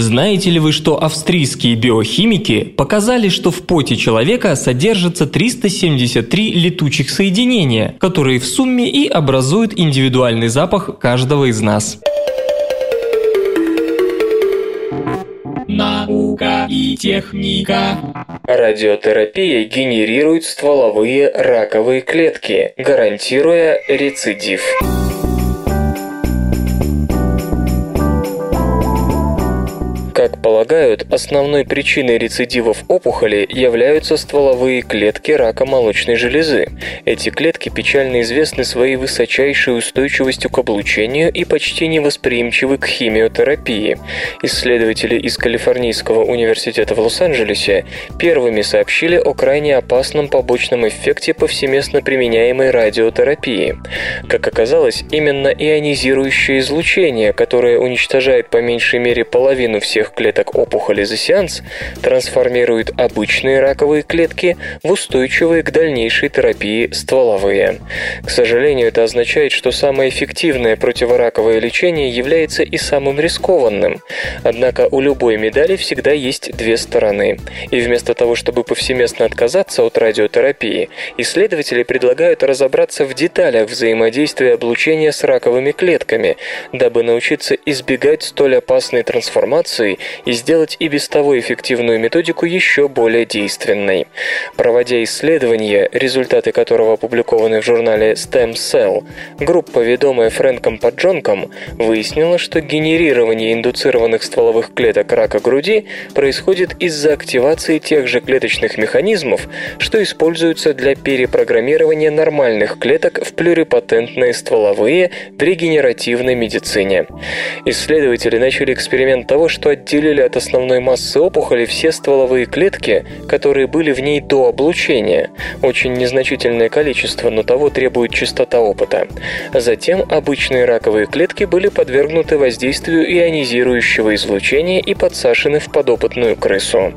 Знаете ли вы, что австрийские биохимики показали, что в поте человека содержится 373 летучих соединения, которые в сумме и образуют индивидуальный запах каждого из нас? Наука и техника. Радиотерапия генерирует стволовые раковые клетки, гарантируя рецидив. Полагают, основной причиной рецидивов опухоли являются стволовые клетки рака молочной железы. Эти клетки печально известны своей высочайшей устойчивостью к облучению и почти невосприимчивы к химиотерапии. Исследователи из Калифорнийского университета в Лос-Анджелесе первыми сообщили о крайне опасном побочном эффекте повсеместно применяемой радиотерапии. Как оказалось, именно ионизирующее излучение, которое уничтожает по меньшей мере половину всех клеток опухоли за сеанс, трансформирует обычные раковые клетки в устойчивые к дальнейшей терапии стволовые. К сожалению, это означает, что самое эффективное противораковое лечение является и самым рискованным. Однако у любой медали всегда есть две стороны. И вместо того, чтобы повсеместно отказаться от радиотерапии, исследователи предлагают разобраться в деталях взаимодействия облучения с раковыми клетками, дабы научиться избегать столь опасной трансформации и сделать и без того эффективную методику еще более действенной. Проводя исследование, результаты которого опубликованы в журнале Stem Cell, группа, ведомая Фрэнком Паджонком, выяснила, что генерирование индуцированных стволовых клеток рака груди происходит из-за активации тех же клеточных механизмов, что используются для перепрограммирования нормальных клеток в плюрипатентные стволовые в регенеративной медицине. Исследователи начали эксперимент того, что отделили от основной массы опухоли все стволовые клетки, которые были в ней до облучения. Очень незначительное количество, но того требует частота опыта. Затем обычные раковые клетки были подвергнуты воздействию ионизирующего излучения и подсажены в подопытную крысу.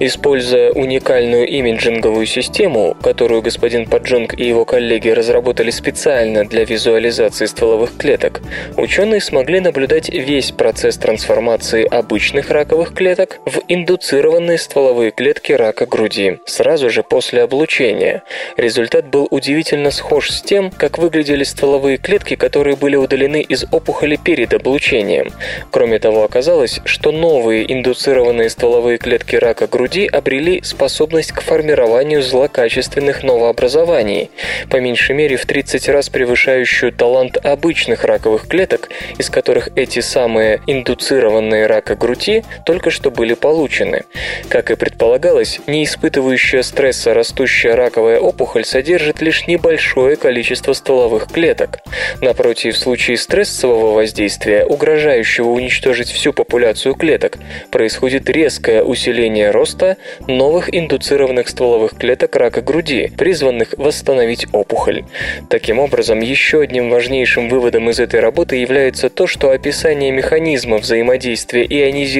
Используя уникальную имиджинговую систему, которую господин Паджунг и его коллеги разработали специально для визуализации стволовых клеток, ученые смогли наблюдать весь процесс трансформации обычных раковых клеток в индуцированные стволовые клетки рака груди, сразу же после облучения. Результат был удивительно схож с тем, как выглядели стволовые клетки, которые были удалены из опухоли перед облучением. Кроме того, оказалось, что новые индуцированные стволовые клетки рака груди обрели способность к формированию злокачественных новообразований, по меньшей мере в 30 раз превышающую талант обычных раковых клеток, из которых эти самые индуцированные рака груди только что были получены. Как и предполагалось, не испытывающая стресса растущая раковая опухоль содержит лишь небольшое количество стволовых клеток. Напротив, в случае стрессового воздействия, угрожающего уничтожить всю популяцию клеток, происходит резкое усиление роста новых индуцированных стволовых клеток рака груди, призванных восстановить опухоль. Таким образом, еще одним важнейшим выводом из этой работы является то, что описание механизма взаимодействия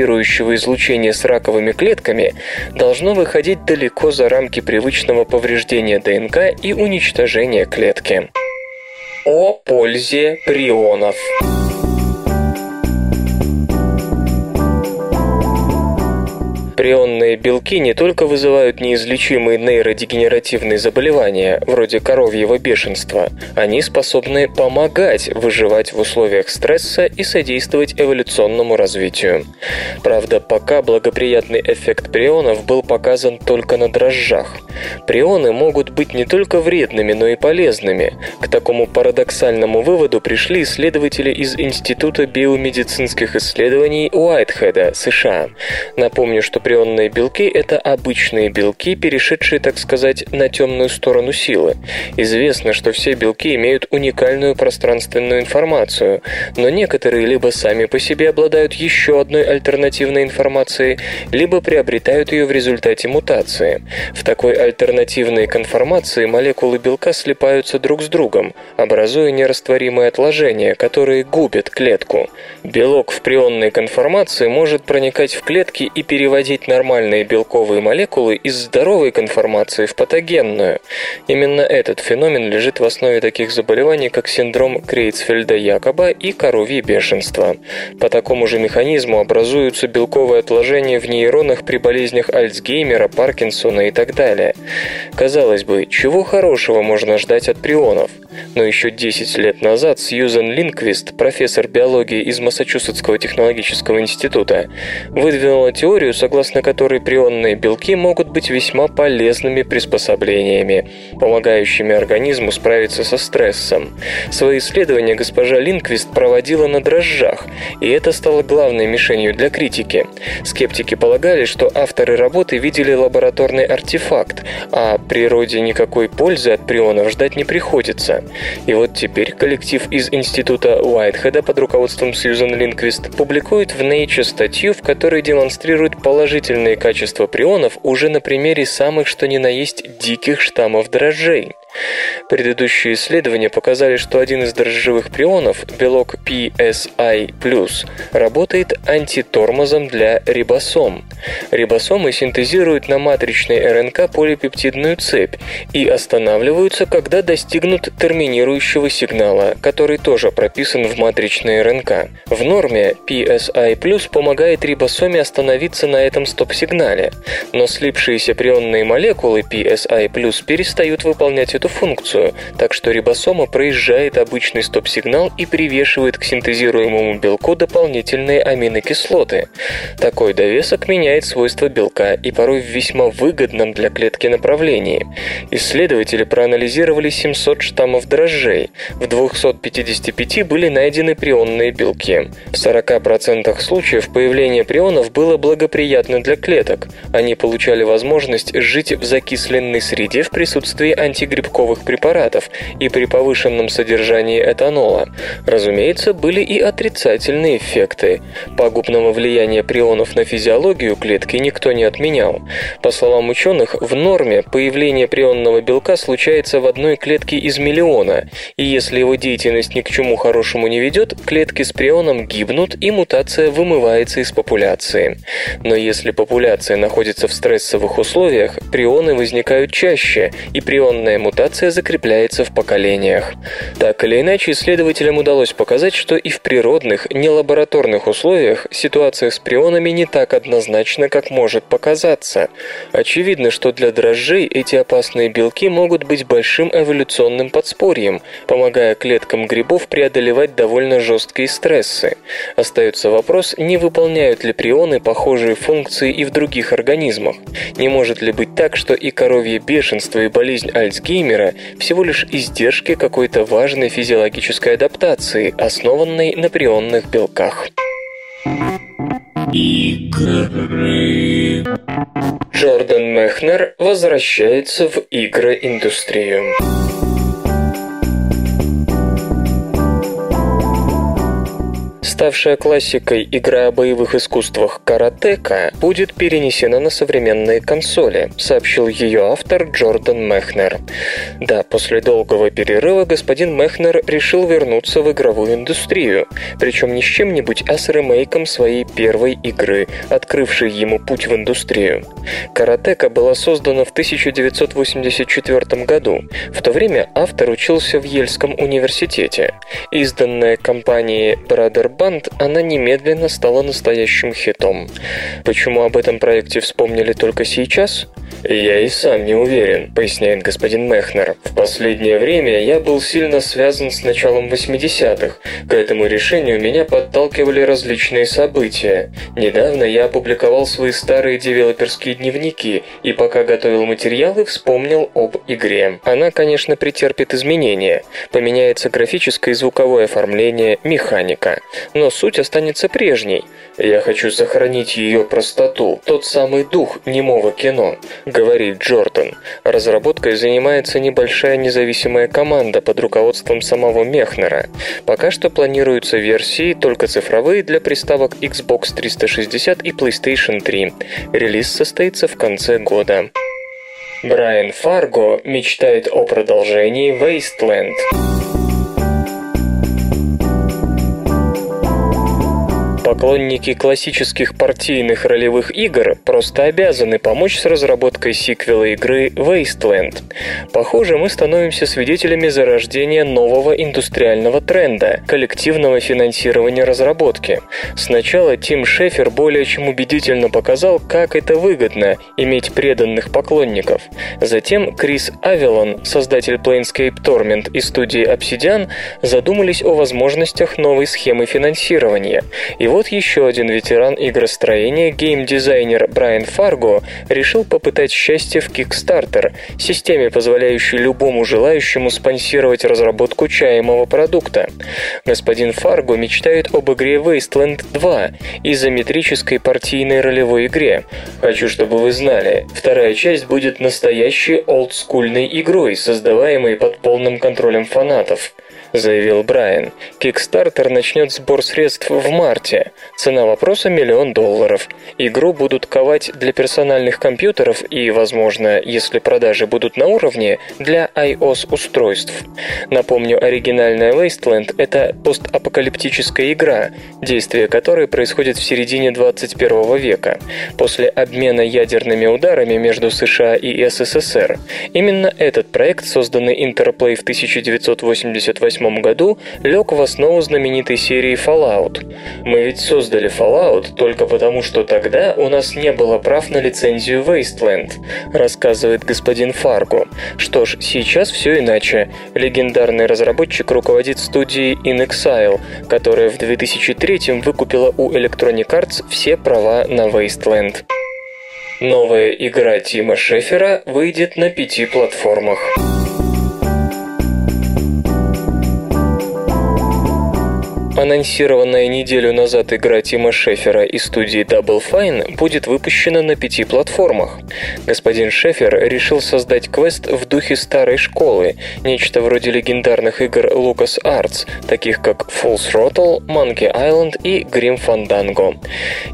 ионизирующего излучения с раковыми клетками должно выходить далеко за рамки привычного повреждения ДНК и уничтожения клетки. О пользе прионов. Прионные белки не только вызывают неизлечимые нейродегенеративные заболевания, вроде коровьего бешенства, они способны помогать выживать в условиях стресса и содействовать эволюционному развитию. Правда, пока благоприятный эффект прионов был показан только на дрожжах. Прионы могут быть не только вредными, но и полезными. К такому парадоксальному выводу пришли исследователи из Института биомедицинских исследований Уайтхеда, США. Напомню, что прионные белки – это обычные белки, перешедшие, так сказать, на темную сторону силы. Известно, что все белки имеют уникальную пространственную информацию, но некоторые либо сами по себе обладают еще одной альтернативной информацией, либо приобретают ее в результате мутации. В такой альтернативной конформации молекулы белка слипаются друг с другом, образуя нерастворимые отложения, которые губят клетку. Белок в прионной конформации может проникать в клетки и переводить превратить нормальные белковые молекулы из здоровой конформации в патогенную. Именно этот феномен лежит в основе таких заболеваний, как синдром Крейцфельда-Якоба и коровье бешенство. По такому же механизму образуются белковые отложения в нейронах при болезнях Альцгеймера, Паркинсона и так далее. Казалось бы, чего хорошего можно ждать от прионов? Но еще 10 лет назад Сьюзен Линквист, профессор биологии из Массачусетского технологического института, выдвинула теорию, согласно согласно которой прионные белки могут быть весьма полезными приспособлениями, помогающими организму справиться со стрессом. Свои исследования госпожа Линквист проводила на дрожжах, и это стало главной мишенью для критики. Скептики полагали, что авторы работы видели лабораторный артефакт, а природе никакой пользы от прионов ждать не приходится. И вот теперь коллектив из института Уайтхеда под руководством Сьюзан Линквист публикует в Nature статью, в которой демонстрирует положительные положительные качества прионов уже на примере самых что ни на есть диких штаммов дрожжей. Предыдущие исследования показали, что один из дрожжевых прионов, белок PSI+, работает антитормозом для рибосом. Рибосомы синтезируют на матричной РНК полипептидную цепь и останавливаются, когда достигнут терминирующего сигнала, который тоже прописан в матричной РНК. В норме PSI+, помогает рибосоме остановиться на этом стоп-сигнале, но слипшиеся прионные молекулы PSI+, перестают выполнять эту эту функцию, так что рибосома проезжает обычный стоп-сигнал и привешивает к синтезируемому белку дополнительные аминокислоты. Такой довесок меняет свойства белка и порой в весьма выгодном для клетки направлении. Исследователи проанализировали 700 штаммов дрожжей. В 255 были найдены прионные белки. В 40% случаев появление прионов было благоприятно для клеток. Они получали возможность жить в закисленной среде в присутствии антигрибковых белковых препаратов и при повышенном содержании этанола. Разумеется, были и отрицательные эффекты. Пагубного влияния прионов на физиологию клетки никто не отменял. По словам ученых, в норме появление прионного белка случается в одной клетке из миллиона, и если его деятельность ни к чему хорошему не ведет, клетки с прионом гибнут и мутация вымывается из популяции. Но если популяция находится в стрессовых условиях, прионы возникают чаще, и прионная мутация мутация закрепляется в поколениях. Так или иначе, исследователям удалось показать, что и в природных, не лабораторных условиях ситуация с прионами не так однозначна, как может показаться. Очевидно, что для дрожжей эти опасные белки могут быть большим эволюционным подспорьем, помогая клеткам грибов преодолевать довольно жесткие стрессы. Остается вопрос, не выполняют ли прионы похожие функции и в других организмах. Не может ли быть так, что и коровье бешенство, и болезнь Альцгеймера мира всего лишь издержки какой-то важной физиологической адаптации, основанной на прионных белках. Игры. Джордан Мехнер возвращается в игроиндустрию. Ставшая классикой игра о боевых искусствах «Каратека» будет перенесена на современные консоли, сообщил ее автор Джордан Мехнер. Да, после долгого перерыва господин Мехнер решил вернуться в игровую индустрию, причем не с чем-нибудь, а с ремейком своей первой игры, открывшей ему путь в индустрию. «Каратека» была создана в 1984 году. В то время автор учился в Ельском университете. Изданная компанией Brother Band, она немедленно стала настоящим хитом. Почему об этом проекте вспомнили только сейчас? «Я и сам не уверен», — поясняет господин Мехнер. «В последнее время я был сильно связан с началом 80-х. К этому решению меня подталкивали различные события. Недавно я опубликовал свои старые девелоперские дневники и пока готовил материалы, вспомнил об игре. Она, конечно, претерпит изменения. Поменяется графическое и звуковое оформление, механика. Но суть останется прежней. Я хочу сохранить ее простоту, тот самый дух немого кино говорит Джордан. Разработкой занимается небольшая независимая команда под руководством самого Мехнера. Пока что планируются версии только цифровые для приставок Xbox 360 и PlayStation 3. Релиз состоится в конце года. Брайан Фарго мечтает о продолжении Wasteland. Поклонники классических партийных ролевых игр просто обязаны помочь с разработкой сиквела игры Wasteland. Похоже, мы становимся свидетелями зарождения нового индустриального тренда – коллективного финансирования разработки. Сначала Тим Шефер более чем убедительно показал, как это выгодно – иметь преданных поклонников. Затем Крис Авелон, создатель Planescape Torment и студии Obsidian, задумались о возможностях новой схемы финансирования. И вот еще один ветеран игростроения, геймдизайнер Брайан Фарго, решил попытать счастье в Kickstarter, системе, позволяющей любому желающему спонсировать разработку чаемого продукта. Господин Фарго мечтает об игре Wasteland 2, изометрической партийной ролевой игре. Хочу, чтобы вы знали, вторая часть будет настоящей олдскульной игрой, создаваемой под полным контролем фанатов заявил Брайан. Kickstarter начнет сбор средств в марте. Цена вопроса – миллион долларов. Игру будут ковать для персональных компьютеров и, возможно, если продажи будут на уровне, для iOS-устройств. Напомню, оригинальная Wasteland – это постапокалиптическая игра, действие которой происходит в середине 21 века, после обмена ядерными ударами между США и СССР. Именно этот проект, созданный Interplay в 1988 1998 году лег в основу знаменитой серии Fallout. Мы ведь создали Fallout только потому, что тогда у нас не было прав на лицензию Wasteland, рассказывает господин Фарго. Что ж, сейчас все иначе. Легендарный разработчик руководит студией In Exile, которая в 2003 выкупила у Electronic Arts все права на Wasteland. Новая игра Тима Шефера выйдет на пяти платформах. Анонсированная неделю назад игра Тима Шефера и студии Double Fine будет выпущена на пяти платформах. Господин Шефер решил создать квест в духе старой школы, нечто вроде легендарных игр Lucas Arts, таких как Full Throttle, Monkey Island и Grim Fandango.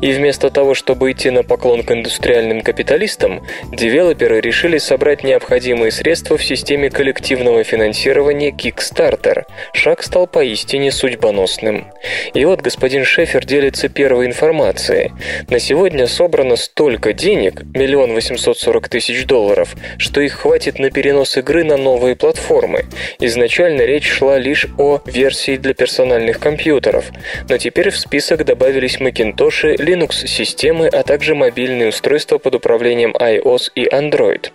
И вместо того, чтобы идти на поклон к индустриальным капиталистам, девелоперы решили собрать необходимые средства в системе коллективного финансирования Kickstarter. Шаг стал поистине судьбоносным важным. И вот господин Шефер делится первой информацией. На сегодня собрано столько денег, миллион восемьсот сорок тысяч долларов, что их хватит на перенос игры на новые платформы. Изначально речь шла лишь о версии для персональных компьютеров, но теперь в список добавились Macintosh, Linux-системы, а также мобильные устройства под управлением iOS и Android.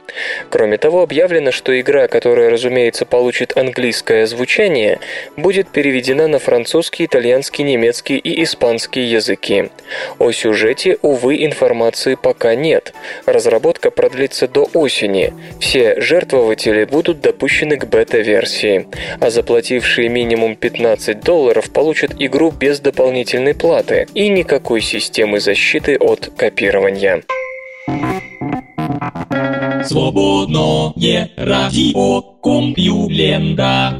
Кроме того, объявлено, что игра, которая, разумеется, получит английское звучание, будет переведена на французский, итальянский, немецкий и испанский языки. О сюжете, увы, информации пока нет. Разработка продлится до осени. Все жертвователи будут допущены к бета-версии, а заплатившие минимум 15 долларов получат игру без дополнительной платы и никакой системы защиты от копирования. Свободное радио Компьюлента.